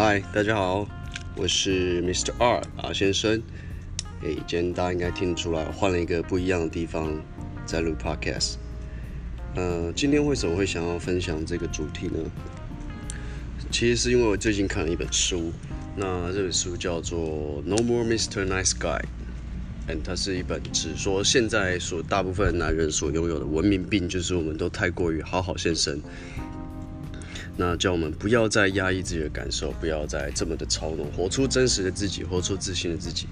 嗨，大家好，我是 Mr. R 啊先生。诶，今天大家应该听得出来，换了一个不一样的地方在录 Podcast。呃，今天为什么会想要分享这个主题呢？其实是因为我最近看了一本书，那这本书叫做《No More Mr. Nice Guy》，嗯，它是一本只说现在所大部分男人所拥有的文明病，就是我们都太过于好好先生。那叫我们不要再压抑自己的感受，不要再这么的操弄，活出真实的自己，活出自信的自己。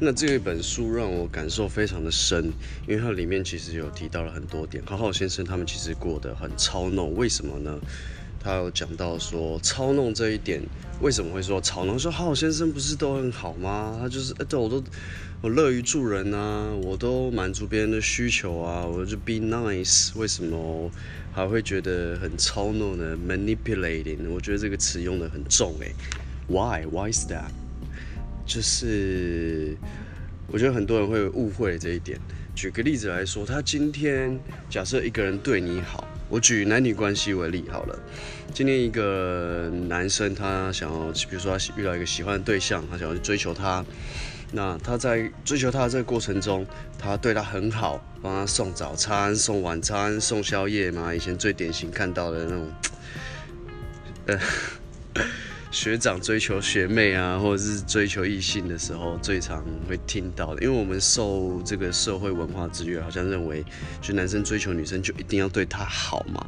那这一本书让我感受非常的深，因为它里面其实有提到了很多点。好好先生他们其实过得很操弄，为什么呢？他有讲到说操弄这一点为什么会说操弄？说好先生不是都很好吗？他就是哎，对我都我乐于助人啊，我都满足别人的需求啊，我就 be nice。为什么还会觉得很操弄呢？manipulating，我觉得这个词用的很重哎。Why？Why is that？就是我觉得很多人会误会这一点。举个例子来说，他今天假设一个人对你好，我举男女关系为例好了。今天一个男生他想要，比如说他遇到一个喜欢的对象，他想要去追求她。那他在追求她的这个过程中，他对她很好，帮她送早餐、送晚餐、送宵夜嘛。以前最典型看到的那种，呃。学长追求学妹啊，或者是追求异性的时候，最常会听到的。因为我们受这个社会文化制约，好像认为，就男生追求女生就一定要对她好嘛。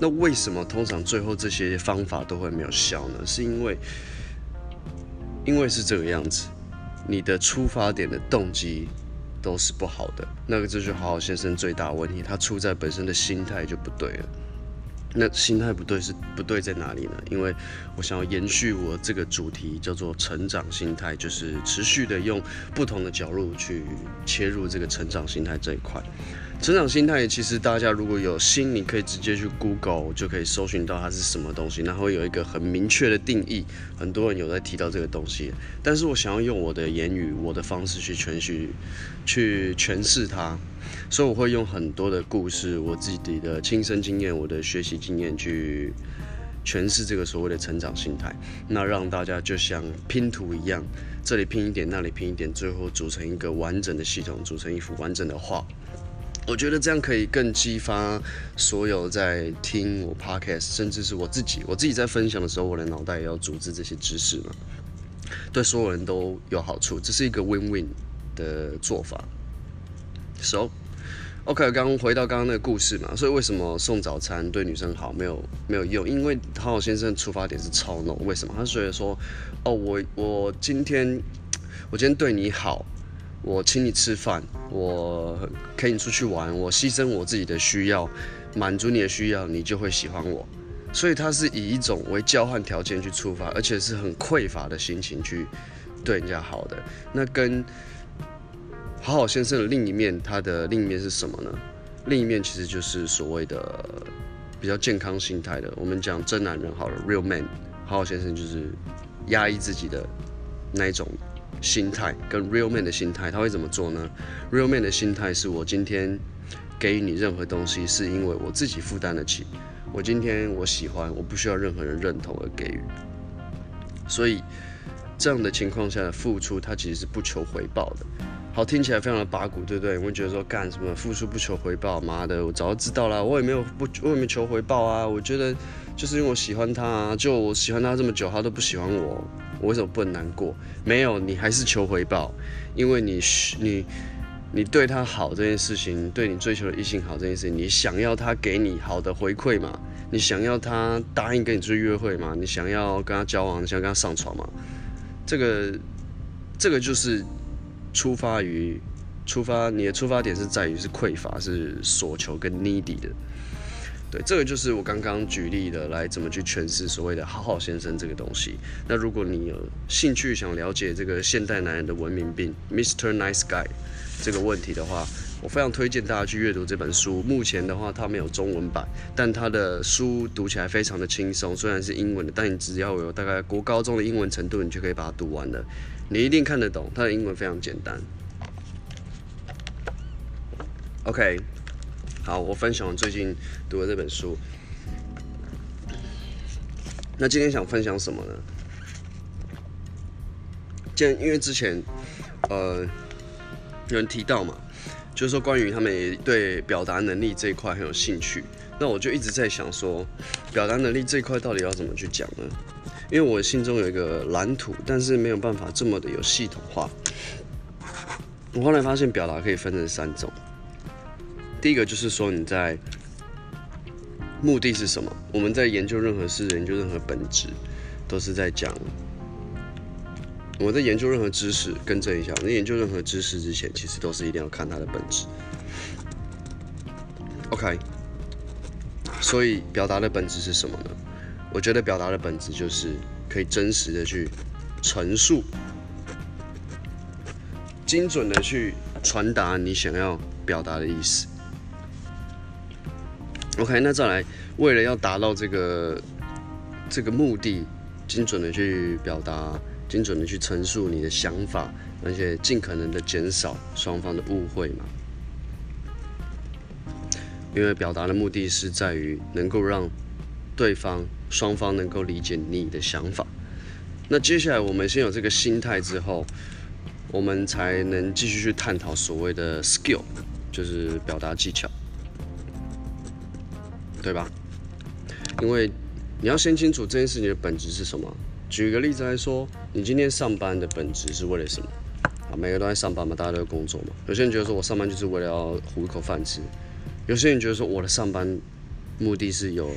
那为什么通常最后这些方法都会没有效呢？是因为，因为是这个样子，你的出发点的动机都是不好的。那个就是好好先生最大问题，他出在本身的心态就不对了。那心态不对是不对在哪里呢？因为我想要延续我这个主题，叫做成长心态，就是持续的用不同的角度去切入这个成长心态这一块。成长心态其实大家如果有心，你可以直接去 Google 就可以搜寻到它是什么东西，然后有一个很明确的定义。很多人有在提到这个东西，但是我想要用我的言语、我的方式去诠释、去诠释它。所以我会用很多的故事，我自己的亲身经验，我的学习经验去诠释这个所谓的成长心态。那让大家就像拼图一样，这里拼一点，那里拼一点，最后组成一个完整的系统，组成一幅完整的画。我觉得这样可以更激发所有在听我 podcast，甚至是我自己，我自己在分享的时候，我的脑袋也要组织这些知识嘛，对所有人都有好处，这是一个 win-win 的做法。So。OK，刚回到刚刚那个故事嘛，所以为什么送早餐对女生好没有没有用？因为好好先生的出发点是超浓，为什么？他觉得说，哦，我我今天我今天对你好，我请你吃饭，我陪你出去玩，我牺牲我自己的需要，满足你的需要，你就会喜欢我。所以他是以一种为交换条件去出发，而且是很匮乏的心情去对人家好的。那跟好好先生的另一面，他的另一面是什么呢？另一面其实就是所谓的比较健康心态的。我们讲真男人好了，real man。好好先生就是压抑自己的那一种心态，跟 real man 的心态，他会怎么做呢？real man 的心态是我今天给予你任何东西，是因为我自己负担得起。我今天我喜欢，我不需要任何人认同而给予。所以这样的情况下的付出，他其实是不求回报的。好，听起来非常的拔股，对不对？我会觉得说干什么付出不求回报，妈的，我早就知道了，我也没有不，我也没求回报啊。我觉得就是因为我喜欢他，啊，就我喜欢他这么久，他都不喜欢我，我为什么不能难过？没有，你还是求回报，因为你你你对他好这件事情，对你追求的异性好这件事情，你想要他给你好的回馈嘛？你想要他答应跟你出去约会嘛？你想要跟他交往，你想跟他上床嘛？这个这个就是。出发于出发，你的出发点是在于是匮乏，是所求跟 needy 的。对，这个就是我刚刚举例的，来怎么去诠释所谓的好好先生这个东西。那如果你有兴趣想了解这个现代男人的文明病 Mister Nice Guy 这个问题的话，我非常推荐大家去阅读这本书。目前的话，它没有中文版，但它的书读起来非常的轻松。虽然是英文的，但你只要有大概国高中的英文程度，你就可以把它读完了。你一定看得懂，它的英文非常简单。OK，好，我分享最近读的这本书。那今天想分享什么呢？既然因为之前，呃，有人提到嘛，就是说关于他们也对表达能力这一块很有兴趣，那我就一直在想说，表达能力这一块到底要怎么去讲呢？因为我心中有一个蓝图，但是没有办法这么的有系统化。我后来发现，表达可以分成三种。第一个就是说你在目的是什么？我们在研究任何事、研究任何本质，都是在讲。我在研究任何知识，更正一下，我在研究任何知识之前，其实都是一定要看它的本质。OK，所以表达的本质是什么呢？我觉得表达的本质就是可以真实的去陈述。精准的去传达你想要表达的意思。OK，那再来，为了要达到这个这个目的，精准的去表达，精准的去陈述你的想法，而且尽可能的减少双方的误会嘛。因为表达的目的是在于能够让对方双方能够理解你的想法。那接下来我们先有这个心态之后。我们才能继续去探讨所谓的 skill，就是表达技巧，对吧？因为你要先清楚这件事情的本质是什么。举个例子来说，你今天上班的本质是为了什么？啊，每个都在上班嘛，大家都在工作嘛。有些人觉得说我上班就是为了要糊一口饭吃，有些人觉得说我的上班目的是有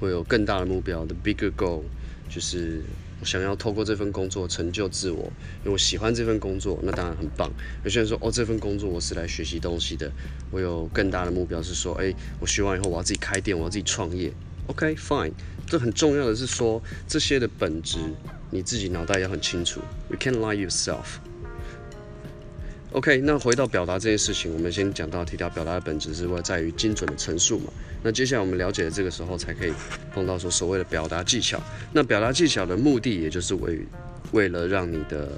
会有更大的目标的 bigger goal，就是。我想要透过这份工作成就自我，因为我喜欢这份工作，那当然很棒。有些人说，哦，这份工作我是来学习东西的，我有更大的目标是说，哎，我学完以后我要自己开店，我要自己创业。OK，fine。这很重要的是说，这些的本质你自己脑袋要很清楚。You can't lie yourself。OK，那回到表达这件事情，我们先讲到提到表达的本质是会在于精准的陈述嘛。那接下来我们了解了这个时候，才可以碰到说所谓的表达技巧。那表达技巧的目的，也就是为为了让你的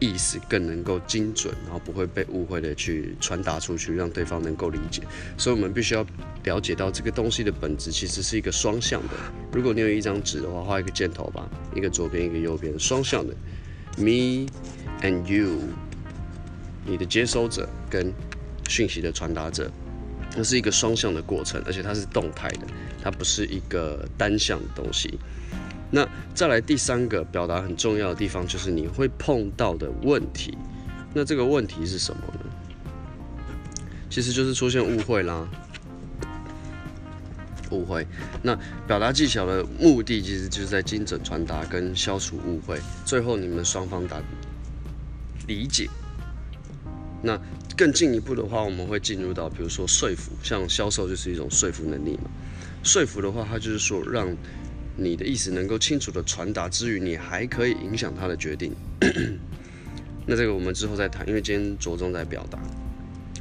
意思更能够精准，然后不会被误会的去传达出去，让对方能够理解。所以我们必须要了解到这个东西的本质其实是一个双向的。如果你有一张纸的话，画一个箭头吧，一个左边，一个右边，双向的，me and you。你的接收者跟讯息的传达者，它是一个双向的过程，而且它是动态的，它不是一个单向的东西。那再来第三个表达很重要的地方，就是你会碰到的问题。那这个问题是什么呢？其实就是出现误会啦。误会。那表达技巧的目的，其实就是在精准传达跟消除误会，最后你们双方达理解。那更进一步的话，我们会进入到，比如说说服，像销售就是一种说服能力嘛。说服的话，它就是说让你的意思能够清楚的传达之余，你还可以影响他的决定。那这个我们之后再谈，因为今天着重在表达。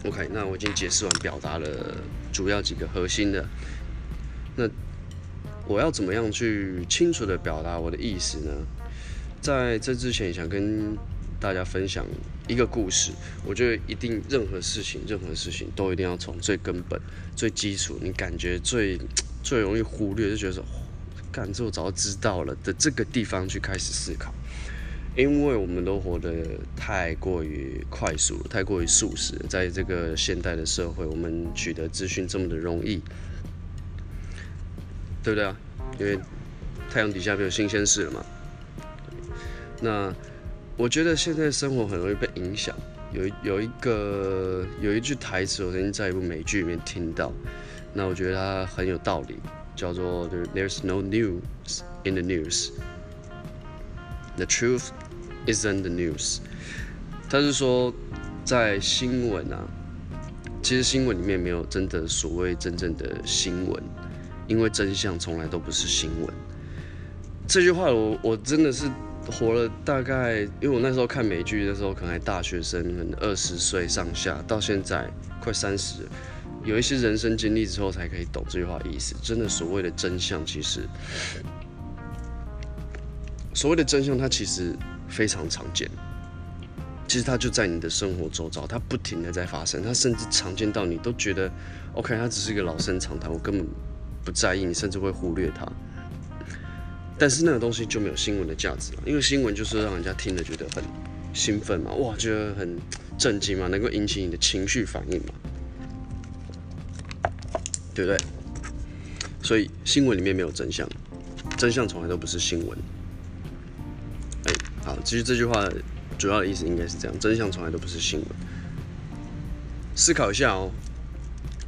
OK，那我已经解释完表达了主要几个核心的。那我要怎么样去清楚的表达我的意思呢？在这之前，想跟大家分享一个故事，我觉得一定任何事情，任何事情都一定要从最根本、最基础，你感觉最 最容易忽略，就觉得说，干这我早知道了的这个地方去开始思考，因为我们都活得太过于快速，太过于速食，在这个现代的社会，我们取得资讯这么的容易，对不对啊？因为太阳底下没有新鲜事了嘛，那。我觉得现在生活很容易被影响。有有一个有一句台词，我曾经在一部美剧里面听到，那我觉得它很有道理，叫做 "There's no news in the news, the truth isn't the news." 他是说，在新闻啊，其实新闻里面没有真的所谓真正的新闻，因为真相从来都不是新闻。这句话，我我真的是。活了大概，因为我那时候看美剧的时候，可能还大学生，可能二十岁上下，到现在快三十，有一些人生经历之后，才可以懂这句话意思。真的，所谓的真相，其实所谓的真相，它其实非常常见。其实它就在你的生活周遭，它不停的在发生，它甚至常见到你都觉得，OK，它只是一个老生常谈，我根本不在意，你甚至会忽略它。但是那个东西就没有新闻的价值了，因为新闻就是让人家听了觉得很兴奋嘛，哇，觉得很震惊嘛，能够引起你的情绪反应嘛，对不对？所以新闻里面没有真相，真相从来都不是新闻。哎，好，其实这句话主要的意思应该是这样：真相从来都不是新闻。思考一下哦，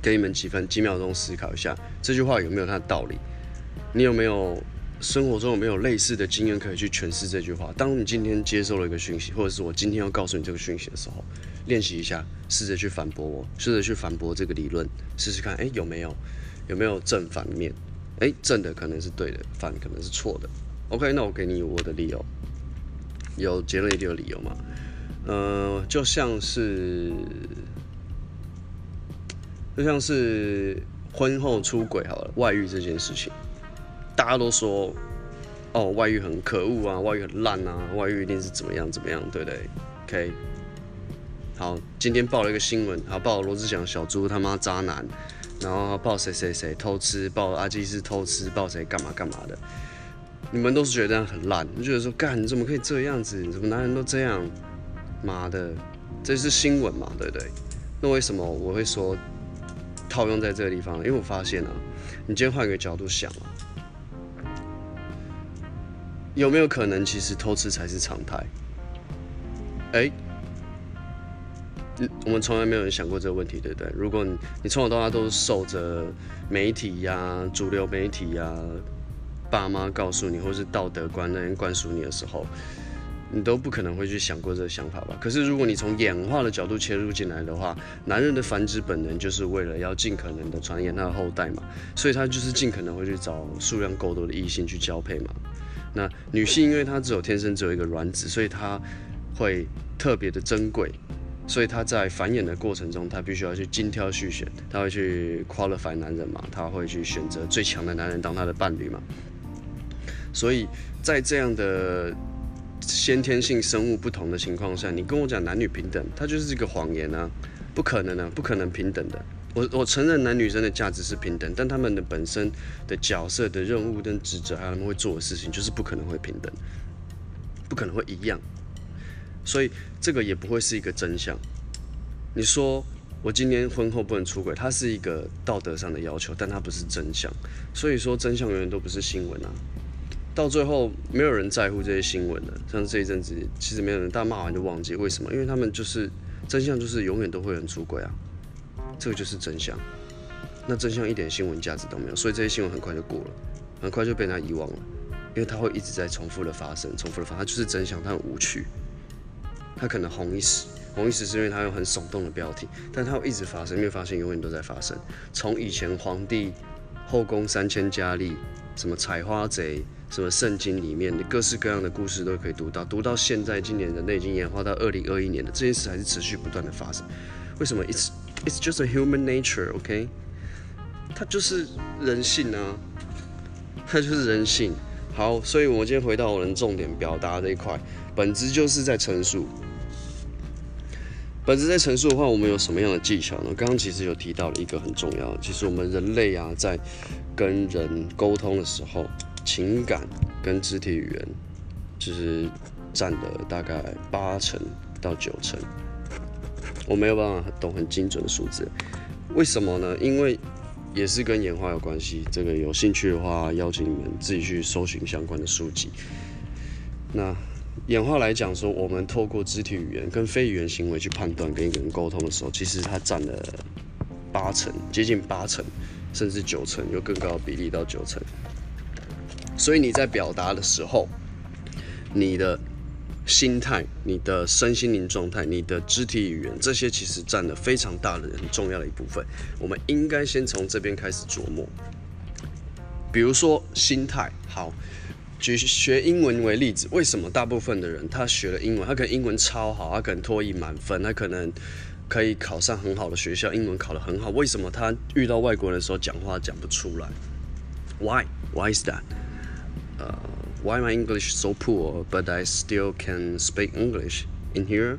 给你们几分几秒钟思考一下，这句话有没有它的道理？你有没有生活中有没有类似的经验可以去诠释这句话？当你今天接受了一个讯息，或者是我今天要告诉你这个讯息的时候，练习一下，试着去反驳我，试着去反驳这个理论，试试看，哎，有没有？有没有正反面？哎，正的可能是对的，反可能是错的。OK，那我给你我的理由，有结论一定有理由嘛？呃，就像是就像是婚后出轨好了，外遇这件事情，大家都说哦，外遇很可恶啊，外遇很烂啊，外遇一定是怎么样怎么样，对不对？OK，好，今天报了一个新闻，好报罗志祥小猪他妈渣男。然后报谁谁谁偷吃，报阿基斯偷吃，报谁干嘛干嘛的，你们都是觉得这样很烂，就觉得说干你怎么可以这样子？你怎么男人都这样？妈的，这是新闻嘛，对不对？那为什么我会说套用在这个地方？因为我发现啊，你今天换个角度想啊，有没有可能其实偷吃才是常态？哎。我们从来没有人想过这个问题，对不对？如果你你从小到大都受着媒体呀、主流媒体呀、爸妈告诉你，或是道德观那人灌输你的时候，你都不可能会去想过这个想法吧？可是如果你从演化的角度切入进来的话，男人的繁殖本能就是为了要尽可能的传衍他的后代嘛，所以他就是尽可能会去找数量够多的异性去交配嘛。那女性因为她只有天生只有一个卵子，所以她会特别的珍贵。所以她在繁衍的过程中，她必须要去精挑细选，她会去 qualify 男人嘛，她会去选择最强的男人当她的伴侣嘛。所以在这样的先天性生物不同的情况下，你跟我讲男女平等，它就是一个谎言啊，不可能啊，不可能平等的。我我承认男女生的价值是平等，但他们的本身的角色的任务跟职责，还有他们会做的事情，就是不可能会平等，不可能会一样。所以这个也不会是一个真相。你说我今年婚后不能出轨，它是一个道德上的要求，但它不是真相。所以说真相永远都不是新闻啊。到最后没有人在乎这些新闻了。像这一阵子，其实没有人，大骂完就忘记。为什么？因为他们就是真相，就是永远都会有人出轨啊。这个就是真相。那真相一点新闻价值都没有，所以这些新闻很快就过了，很快就被他遗忘了，因为它会一直在重复的发生，重复的发，它就是真相，它很无趣。它可能红一时，红一时是因为它有很耸动的标题，但它会一直发生，因为发现永远都在发生。从以前皇帝后宫三千佳丽，什么采花贼，什么圣经里面的各式各样的故事都可以读到，读到现在，今年人类已经演化到二零二一年了，这件事还是持续不断的发生。为什么一直 It's just a human nature，OK？它就是人性啊，它就是人性。好，所以我们今天回到我们重点表达这一块，本质就是在陈述。本质在陈述的话，我们有什么样的技巧呢？刚刚其实有提到了一个很重要，其实我们人类啊，在跟人沟通的时候，情感跟肢体语言就是占了大概八成到九成。我没有办法懂很精准的数字，为什么呢？因为也是跟演化有关系。这个有兴趣的话，邀请你们自己去搜寻相关的书籍。那。演化来讲，说我们透过肢体语言跟非语言行为去判断跟一个人沟通的时候，其实它占了八成，接近八成，甚至九成，有更高的比例到九成。所以你在表达的时候，你的心态、你的身心灵状态、你的肢体语言，这些其实占了非常大的、很重要的一部分。我们应该先从这边开始琢磨。比如说心态，好。举学英文为例子，为什么大部分的人他学了英文，他可能英文超好，他可能脱译满分，他可能可以考上很好的学校，英文考得很好，为什么他遇到外国人的时候讲话讲不出来？Why? Why is that? Uh, why my English so poor, but I still can speak English in here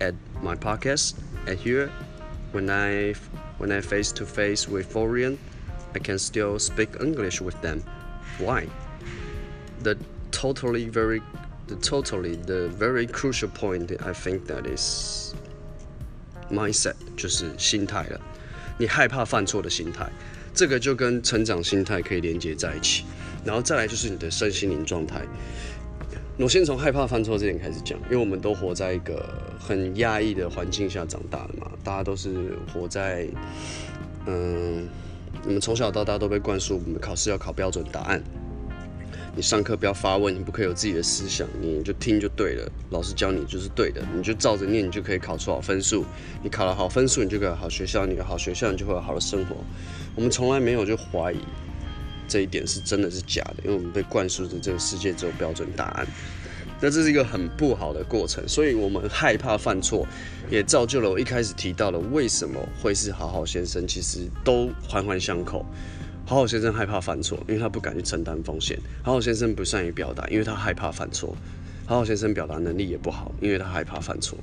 at my podcast and here when I when I face to face with foreign, I can still speak English with them. Why? the totally very the totally the very crucial point I think that is mindset 就是心态了。你害怕犯错的心态，这个就跟成长心态可以连接在一起。 然后再来就是你的身心灵状态。我先从害怕犯错这点开始讲，因为我们都活在一个很压抑的环境下长大的嘛，大家都是活在，嗯，我们从小到大都被灌输，我们考试要考标准答案，你上课不要发问，你不可以有自己的思想，你就听就对了，老师教你就是对的，你就照着念，你就可以考出好分数，你考了好分数，你就可以好学校，你有好学校，你就会有好的生活。我们从来没有就怀疑。这一点是真的是假的，因为我们被灌输着这个世界只有标准答案，那这是一个很不好的过程，所以我们害怕犯错，也造就了我一开始提到了为什么会是好好先生，其实都环环相扣。好好先生害怕犯错，因为他不敢去承担风险；好好先生不善于表达，因为他害怕犯错；好好先生表达能力也不好，因为他害怕犯错。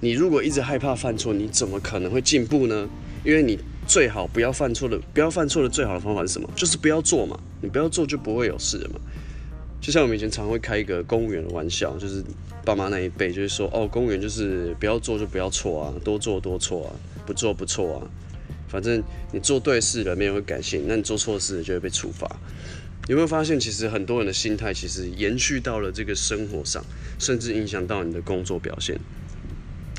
你如果一直害怕犯错，你怎么可能会进步呢？因为你。最好不要犯错的，不要犯错的最好的方法是什么？就是不要做嘛。你不要做就不会有事了嘛。就像我们以前常会开一个公务员的玩笑，就是爸妈那一辈就是说，哦，公务员就是不要做就不要错啊，多做多错啊，不做不错啊。反正你做对事了，没人会感谢你；那你做错事了，就会被处罚。有没有发现，其实很多人的心态其实延续到了这个生活上，甚至影响到你的工作表现。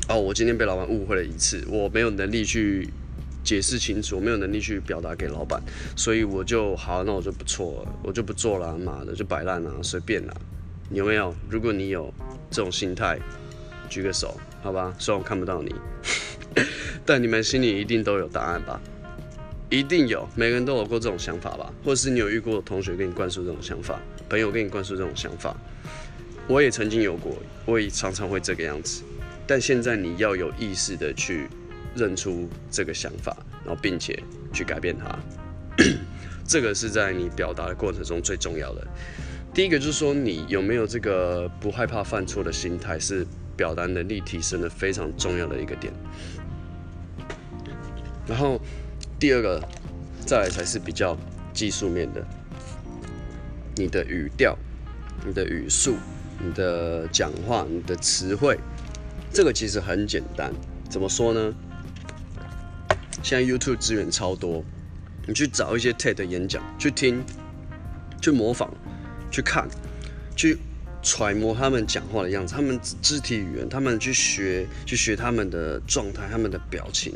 哦，我今天被老板误会了一次，我没有能力去。解释清楚，我没有能力去表达给老板，所以我就好，那我就不错，我就不做了，妈的就摆烂了，随便啦。有没有？如果你有这种心态，举个手，好吧？虽然我看不到你，但你们心里一定都有答案吧？一定有，每个人都有过这种想法吧？或者是你有遇过同学给你灌输这种想法，朋友给你灌输这种想法？我也曾经有过，我也常常会这个样子。但现在你要有意识的去。认出这个想法，然后并且去改变它，这个是在你表达的过程中最重要的。第一个就是说，你有没有这个不害怕犯错的心态，是表达能力提升的非常重要的一个点。然后第二个，再来才是比较技术面的，你的语调、你的语速、你的讲话、你的词汇，这个其实很简单。怎么说呢？现在 YouTube 资源超多，你去找一些 TED 演讲去听，去模仿，去看，去揣摩他们讲话的样子，他们肢体语言，他们去学，去学他们的状态，他们的表情。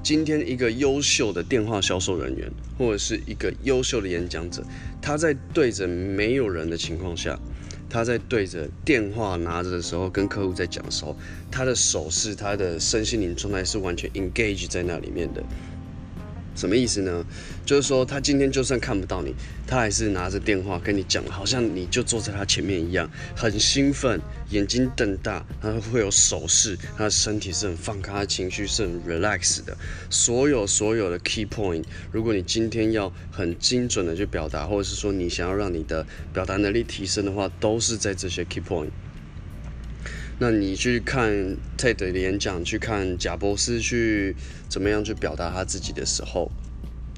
今天一个优秀的电话销售人员，或者是一个优秀的演讲者，他在对着没有人的情况下。他在对着电话拿着的时候，跟客户在讲的时候，他的手势、他的身心灵状态是完全 engage 在那里面的。什么意思呢？就是说，他今天就算看不到你，他还是拿着电话跟你讲，好像你就坐在他前面一样，很兴奋，眼睛瞪大，他会有手势，他的身体是很放开，他情绪是很 relax 的。所有所有的 key point，如果你今天要很精准的去表达，或者是说你想要让你的表达能力提升的话，都是在这些 key point。那你去看 TED 的演讲，去看贾博士去怎么样去表达他自己的时候，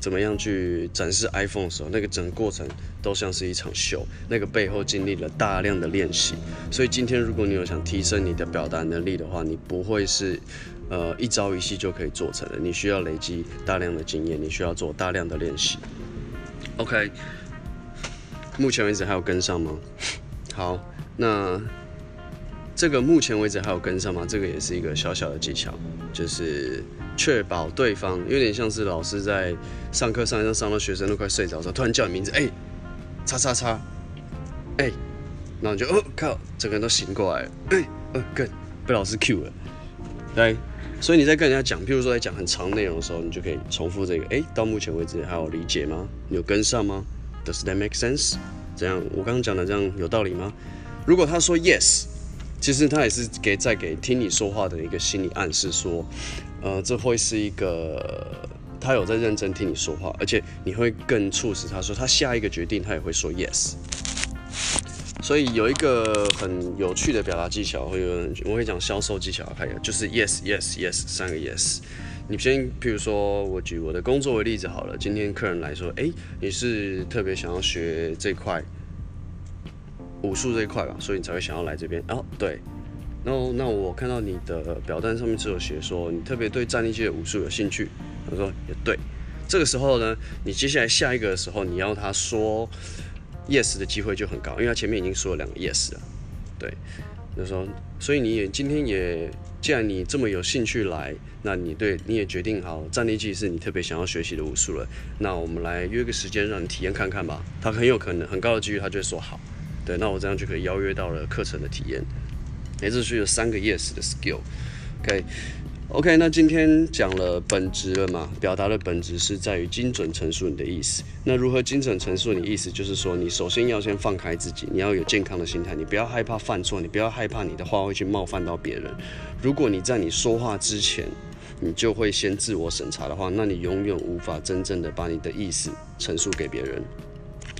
怎么样去展示 iPhone 的时候，那个整个过程都像是一场秀，那个背后经历了大量的练习。所以今天如果你有想提升你的表达能力的话，你不会是呃一朝一夕就可以做成的，你需要累积大量的经验，你需要做大量的练习。OK，目前为止还有跟上吗？好，那。这个目前为止还有跟上吗？这个也是一个小小的技巧，就是确保对方有点像是老师在上课上一上上到学生都快睡着的时候，突然叫你名字，哎，叉叉叉，哎，然后你就哦靠，整个人都醒过来了，哎，呃，跟被老师 Q 了，对，所以你在跟人家讲，譬如说在讲很长内容的时候，你就可以重复这个，哎，到目前为止还有理解吗？你有跟上吗？Does that make sense？这样我刚刚讲的这样有道理吗？如果他说 Yes。其实他也是给在给听你说话的一个心理暗示，说，呃，这会是一个他有在认真听你说话，而且你会更促使他说他下一个决定他也会说 yes。所以有一个很有趣的表达技巧，会有人我会讲销售技巧，还有就是 yes yes yes 三个 yes。你先，譬如说我举我的工作为例子好了，今天客人来说，哎，你是特别想要学这块。武术这一块吧，所以你才会想要来这边。哦，对，然后那我看到你的表单上面是有写说你特别对战力技的武术有兴趣。他说也对，这个时候呢，你接下来下一个的时候，你要他说 yes 的机会就很高，因为他前面已经说了两个 yes 了。对，就说，所以你也今天也，既然你这么有兴趣来，那你对你也决定好战力技是你特别想要学习的武术了，那我们来约个时间让你体验看看吧。他很有可能很高的几率，他就会说好。对，那我这样就可以邀约到了课程的体验。哎，这是有三个 yes 的 skill，OK。OK，那今天讲了本质了嘛？表达的本质是在于精准陈述你的意思。那如何精准陈述你意思？就是说，你首先要先放开自己，你要有健康的心态，你不要害怕犯错，你不要害怕你的话会去冒犯到别人。如果你在你说话之前，你就会先自我审查的话，那你永远无法真正的把你的意思陈述给别人。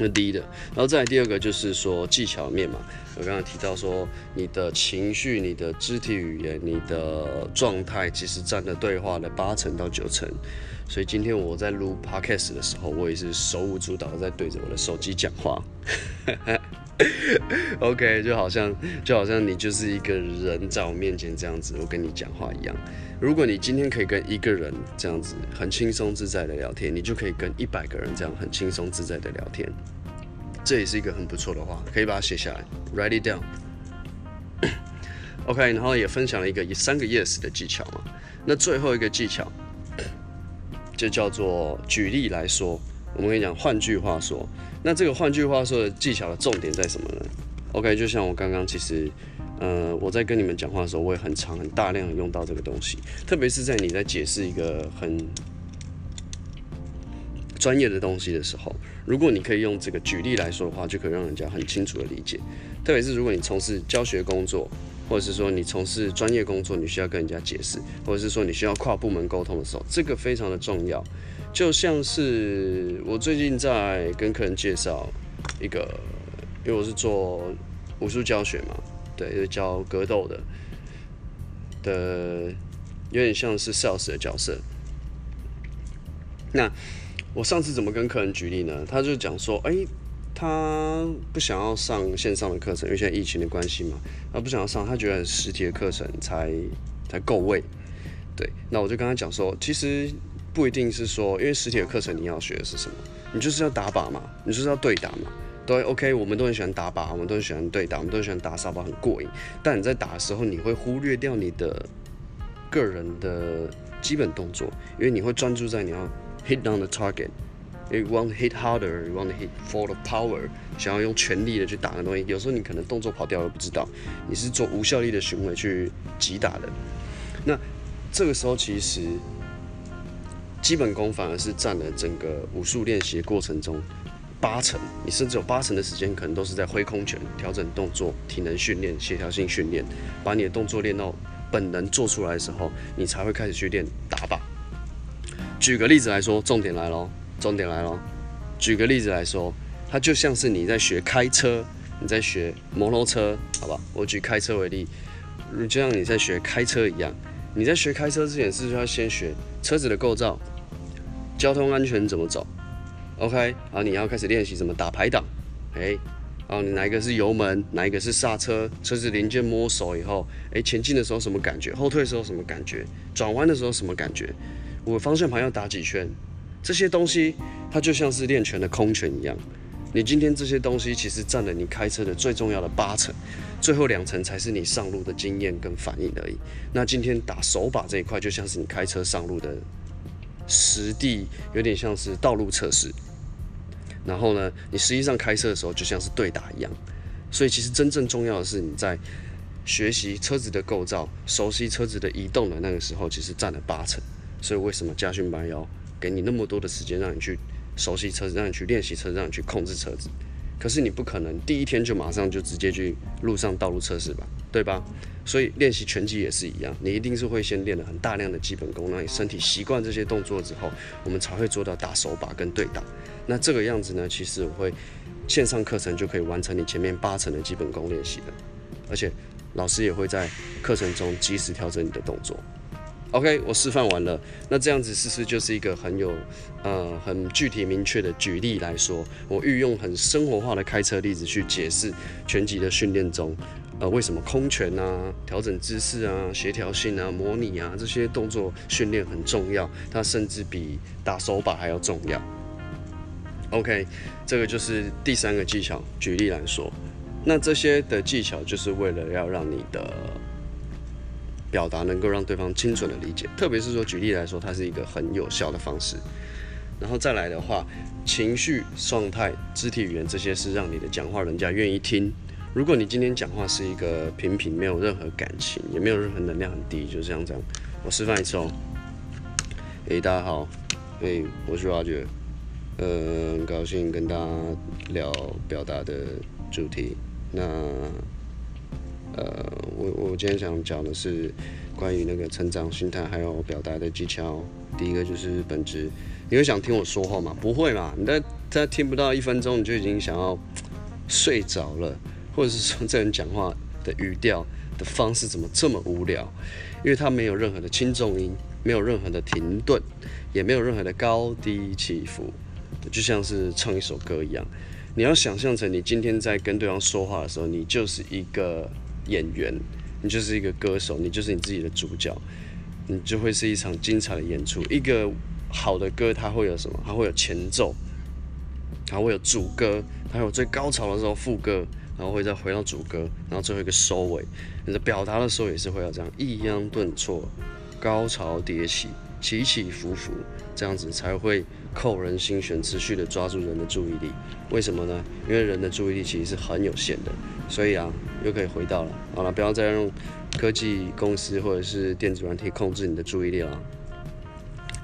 那第一的，然后再来第二个就是说技巧面嘛。我刚刚提到说，你的情绪、你的肢体语言、你的状态，其实占了对话的八成到九成。所以今天我在录 podcast 的时候，我也是手舞足蹈在对着我的手机讲话。OK，就好像就好像你就是一个人在我面前这样子，我跟你讲话一样。如果你今天可以跟一个人这样子很轻松自在的聊天，你就可以跟一百个人这样很轻松自在的聊天。这也是一个很不错的话，可以把它写下来，write it down。OK，然后也分享了一个三个 yes 的技巧嘛。那最后一个技巧就叫做举例来说。我们跟你讲，换句话说，那这个换句话说的技巧的重点在什么呢？OK，就像我刚刚其实，呃，我在跟你们讲话的时候，我也很长很大量的用到这个东西，特别是在你在解释一个很专业的东西的时候，如果你可以用这个举例来说的话，就可以让人家很清楚的理解。特别是如果你从事教学工作，或者是说你从事专业工作，你需要跟人家解释，或者是说你需要跨部门沟通的时候，这个非常的重要。就像是我最近在跟客人介绍一个，因为我是做武术教学嘛，对，教格斗的，的有点像是 sales 的角色。那我上次怎么跟客人举例呢？他就讲说，哎，他不想要上线上的课程，因为现在疫情的关系嘛，他不想要上，他觉得实体的课程才才够位。对，那我就跟他讲说，其实。不一定是说，因为实体的课程你要学的是什么？你就是要打靶嘛，你就是要对打嘛。对，OK，我们都很喜欢打靶，我们都很喜欢对打，我们都很喜欢打沙包，很过瘾。但你在打的时候，你会忽略掉你的个人的基本动作，因为你会专注在你要 hit down the target。You want to hit harder, you want to hit full of power，想要用全力的去打的东西，有时候你可能动作跑掉了不知道，你是做无效力的行为去击打的。那这个时候其实。基本功反而是占了整个武术练习过程中八成，你甚至有八成的时间可能都是在挥空拳、调整动作、体能训练、协调性训练，把你的动作练到本能做出来的时候，你才会开始去练打靶。举个例子来说，重点来喽，重点来喽。举个例子来说，它就像是你在学开车，你在学摩托车，好吧？我举开车为例，就像你在学开车一样，你在学开车之前是不是要先学车子的构造？交通安全怎么走？OK，好，你要开始练习怎么打排档。哎，啊，你哪一个是油门，哪一个是刹车？车子零件摸手以后，哎，前进的时候什么感觉？后退的时候什么感觉？转弯的时候什么感觉？我方向盘要打几圈？这些东西它就像是练拳的空拳一样。你今天这些东西其实占了你开车的最重要的八成，最后两层才是你上路的经验跟反应而已。那今天打手把这一块就像是你开车上路的。实地有点像是道路测试，然后呢，你实际上开车的时候就像是对打一样，所以其实真正重要的是你在学习车子的构造、熟悉车子的移动的那个时候，其实占了八成。所以为什么驾训班要给你那么多的时间让你去熟悉车子、让你去练习车、让你去控制车子？可是你不可能第一天就马上就直接去路上道路测试吧，对吧？所以练习拳击也是一样，你一定是会先练了很大量的基本功，让你身体习惯这些动作之后，我们才会做到打手把跟对打。那这个样子呢，其实我会线上课程就可以完成你前面八成的基本功练习的，而且老师也会在课程中及时调整你的动作。OK，我示范完了。那这样子是不是就是一个很有呃很具体明确的举例来说？我运用很生活化的开车例子去解释拳击的训练中，呃，为什么空拳啊、调整姿势啊、协调性啊、模拟啊这些动作训练很重要，它甚至比打手把还要重要。OK，这个就是第三个技巧。举例来说，那这些的技巧就是为了要让你的。表达能够让对方精准的理解，特别是说举例来说，它是一个很有效的方式。然后再来的话，情绪状态、肢体语言这些是让你的讲话人家愿意听。如果你今天讲话是一个平平，没有任何感情，也没有任何能量很低，就这样这样。我示范一次哦。诶，大家好，诶，我是阿觉，呃，很高兴跟大家聊表达的主题。那。呃，我我今天想讲的是关于那个成长心态，还有表达的技巧。第一个就是本质，你会想听我说话吗？不会嘛？你在在听不到一分钟，你就已经想要睡着了，或者是说这人讲话的语调的方式怎么这么无聊？因为他没有任何的轻重音，没有任何的停顿，也没有任何的高低起伏，就像是唱一首歌一样。你要想象成你今天在跟对方说话的时候，你就是一个。演员，你就是一个歌手，你就是你自己的主角，你就会是一场精彩的演出。一个好的歌，它会有什么？它会有前奏，它会有主歌，它有最高潮的时候副歌，然后会再回到主歌，然后最后一个收尾。你的表达的时候也是会有这样抑扬顿挫，高潮迭起，起起伏伏，这样子才会扣人心弦，持续的抓住人的注意力。为什么呢？因为人的注意力其实是很有限的。所以啊，又可以回到了，好了，不要再用科技公司或者是电子软体控制你的注意力了。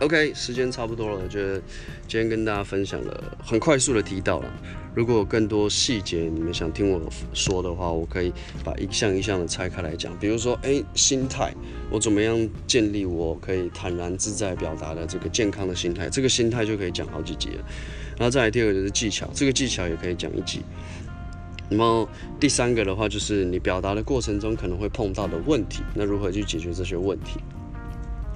OK，时间差不多了，我觉得今天跟大家分享了，很快速的提到了。如果有更多细节你们想听我说的话，我可以把一项一项的拆开来讲。比如说，哎，心态，我怎么样建立我可以坦然自在表达的这个健康的心态？这个心态就可以讲好几集了。然后再来第二个就是技巧，这个技巧也可以讲一集。那么第三个的话，就是你表达的过程中可能会碰到的问题，那如何去解决这些问题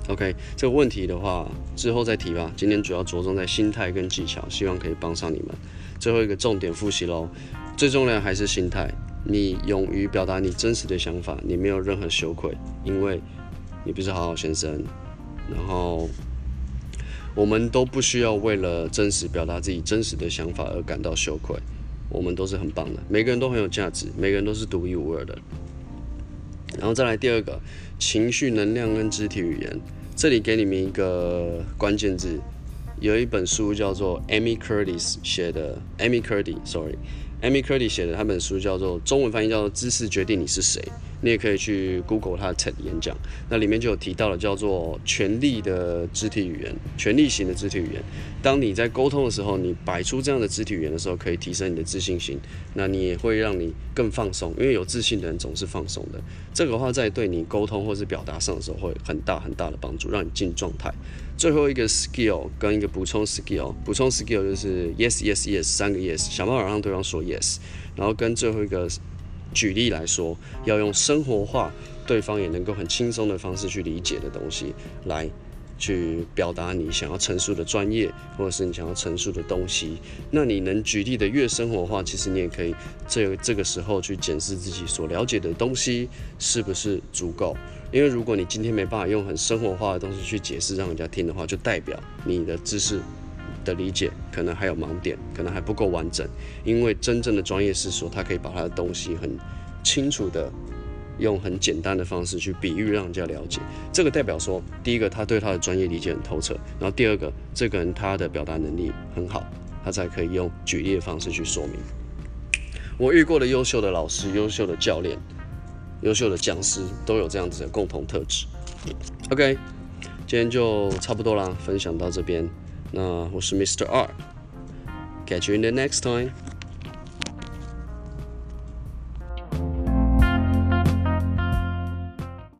？OK，这个问题的话之后再提吧。今天主要着重在心态跟技巧，希望可以帮上你们。最后一个重点复习喽，最重要的还是心态。你勇于表达你真实的想法，你没有任何羞愧，因为你不是好好先生。然后我们都不需要为了真实表达自己真实的想法而感到羞愧。我们都是很棒的，每个人都很有价值，每个人都是独一无二的。然后再来第二个，情绪能量跟肢体语言，这里给你们一个关键字，有一本书叫做 Amy Curtis 写的，Amy Curtis，sorry，Amy Curtis 写的，他本书叫做中文翻译叫做《知识决定你是谁》。你也可以去 Google 他的 TED 演讲，那里面就有提到了叫做权力的肢体语言，权力型的肢体语言。当你在沟通的时候，你摆出这样的肢体语言的时候，可以提升你的自信心，那你也会让你更放松，因为有自信的人总是放松的。这个话在对你沟通或是表达上的时候，会很大很大的帮助，让你进状态。最后一个 skill 跟一个补充 skill，补充 skill 就是 yes yes yes 三个 yes，想办法让对方说 yes，然后跟最后一个。举例来说，要用生活化、对方也能够很轻松的方式去理解的东西，来去表达你想要陈述的专业，或者是你想要陈述的东西。那你能举例的越生活化，其实你也可以这这个时候去检视自己所了解的东西是不是足够。因为如果你今天没办法用很生活化的东西去解释让人家听的话，就代表你的知识。的理解可能还有盲点，可能还不够完整。因为真正的专业是说，他可以把他的东西很清楚的用很简单的方式去比喻，让人家了解。这个代表说，第一个他对他的专业理解很透彻，然后第二个这个人他的表达能力很好，他才可以用举例的方式去说明。我遇过的优秀的老师、优秀的教练、优秀的讲师都有这样子的共同特质。OK，今天就差不多啦，分享到这边。那我是 Mr. R，catch you in the next time。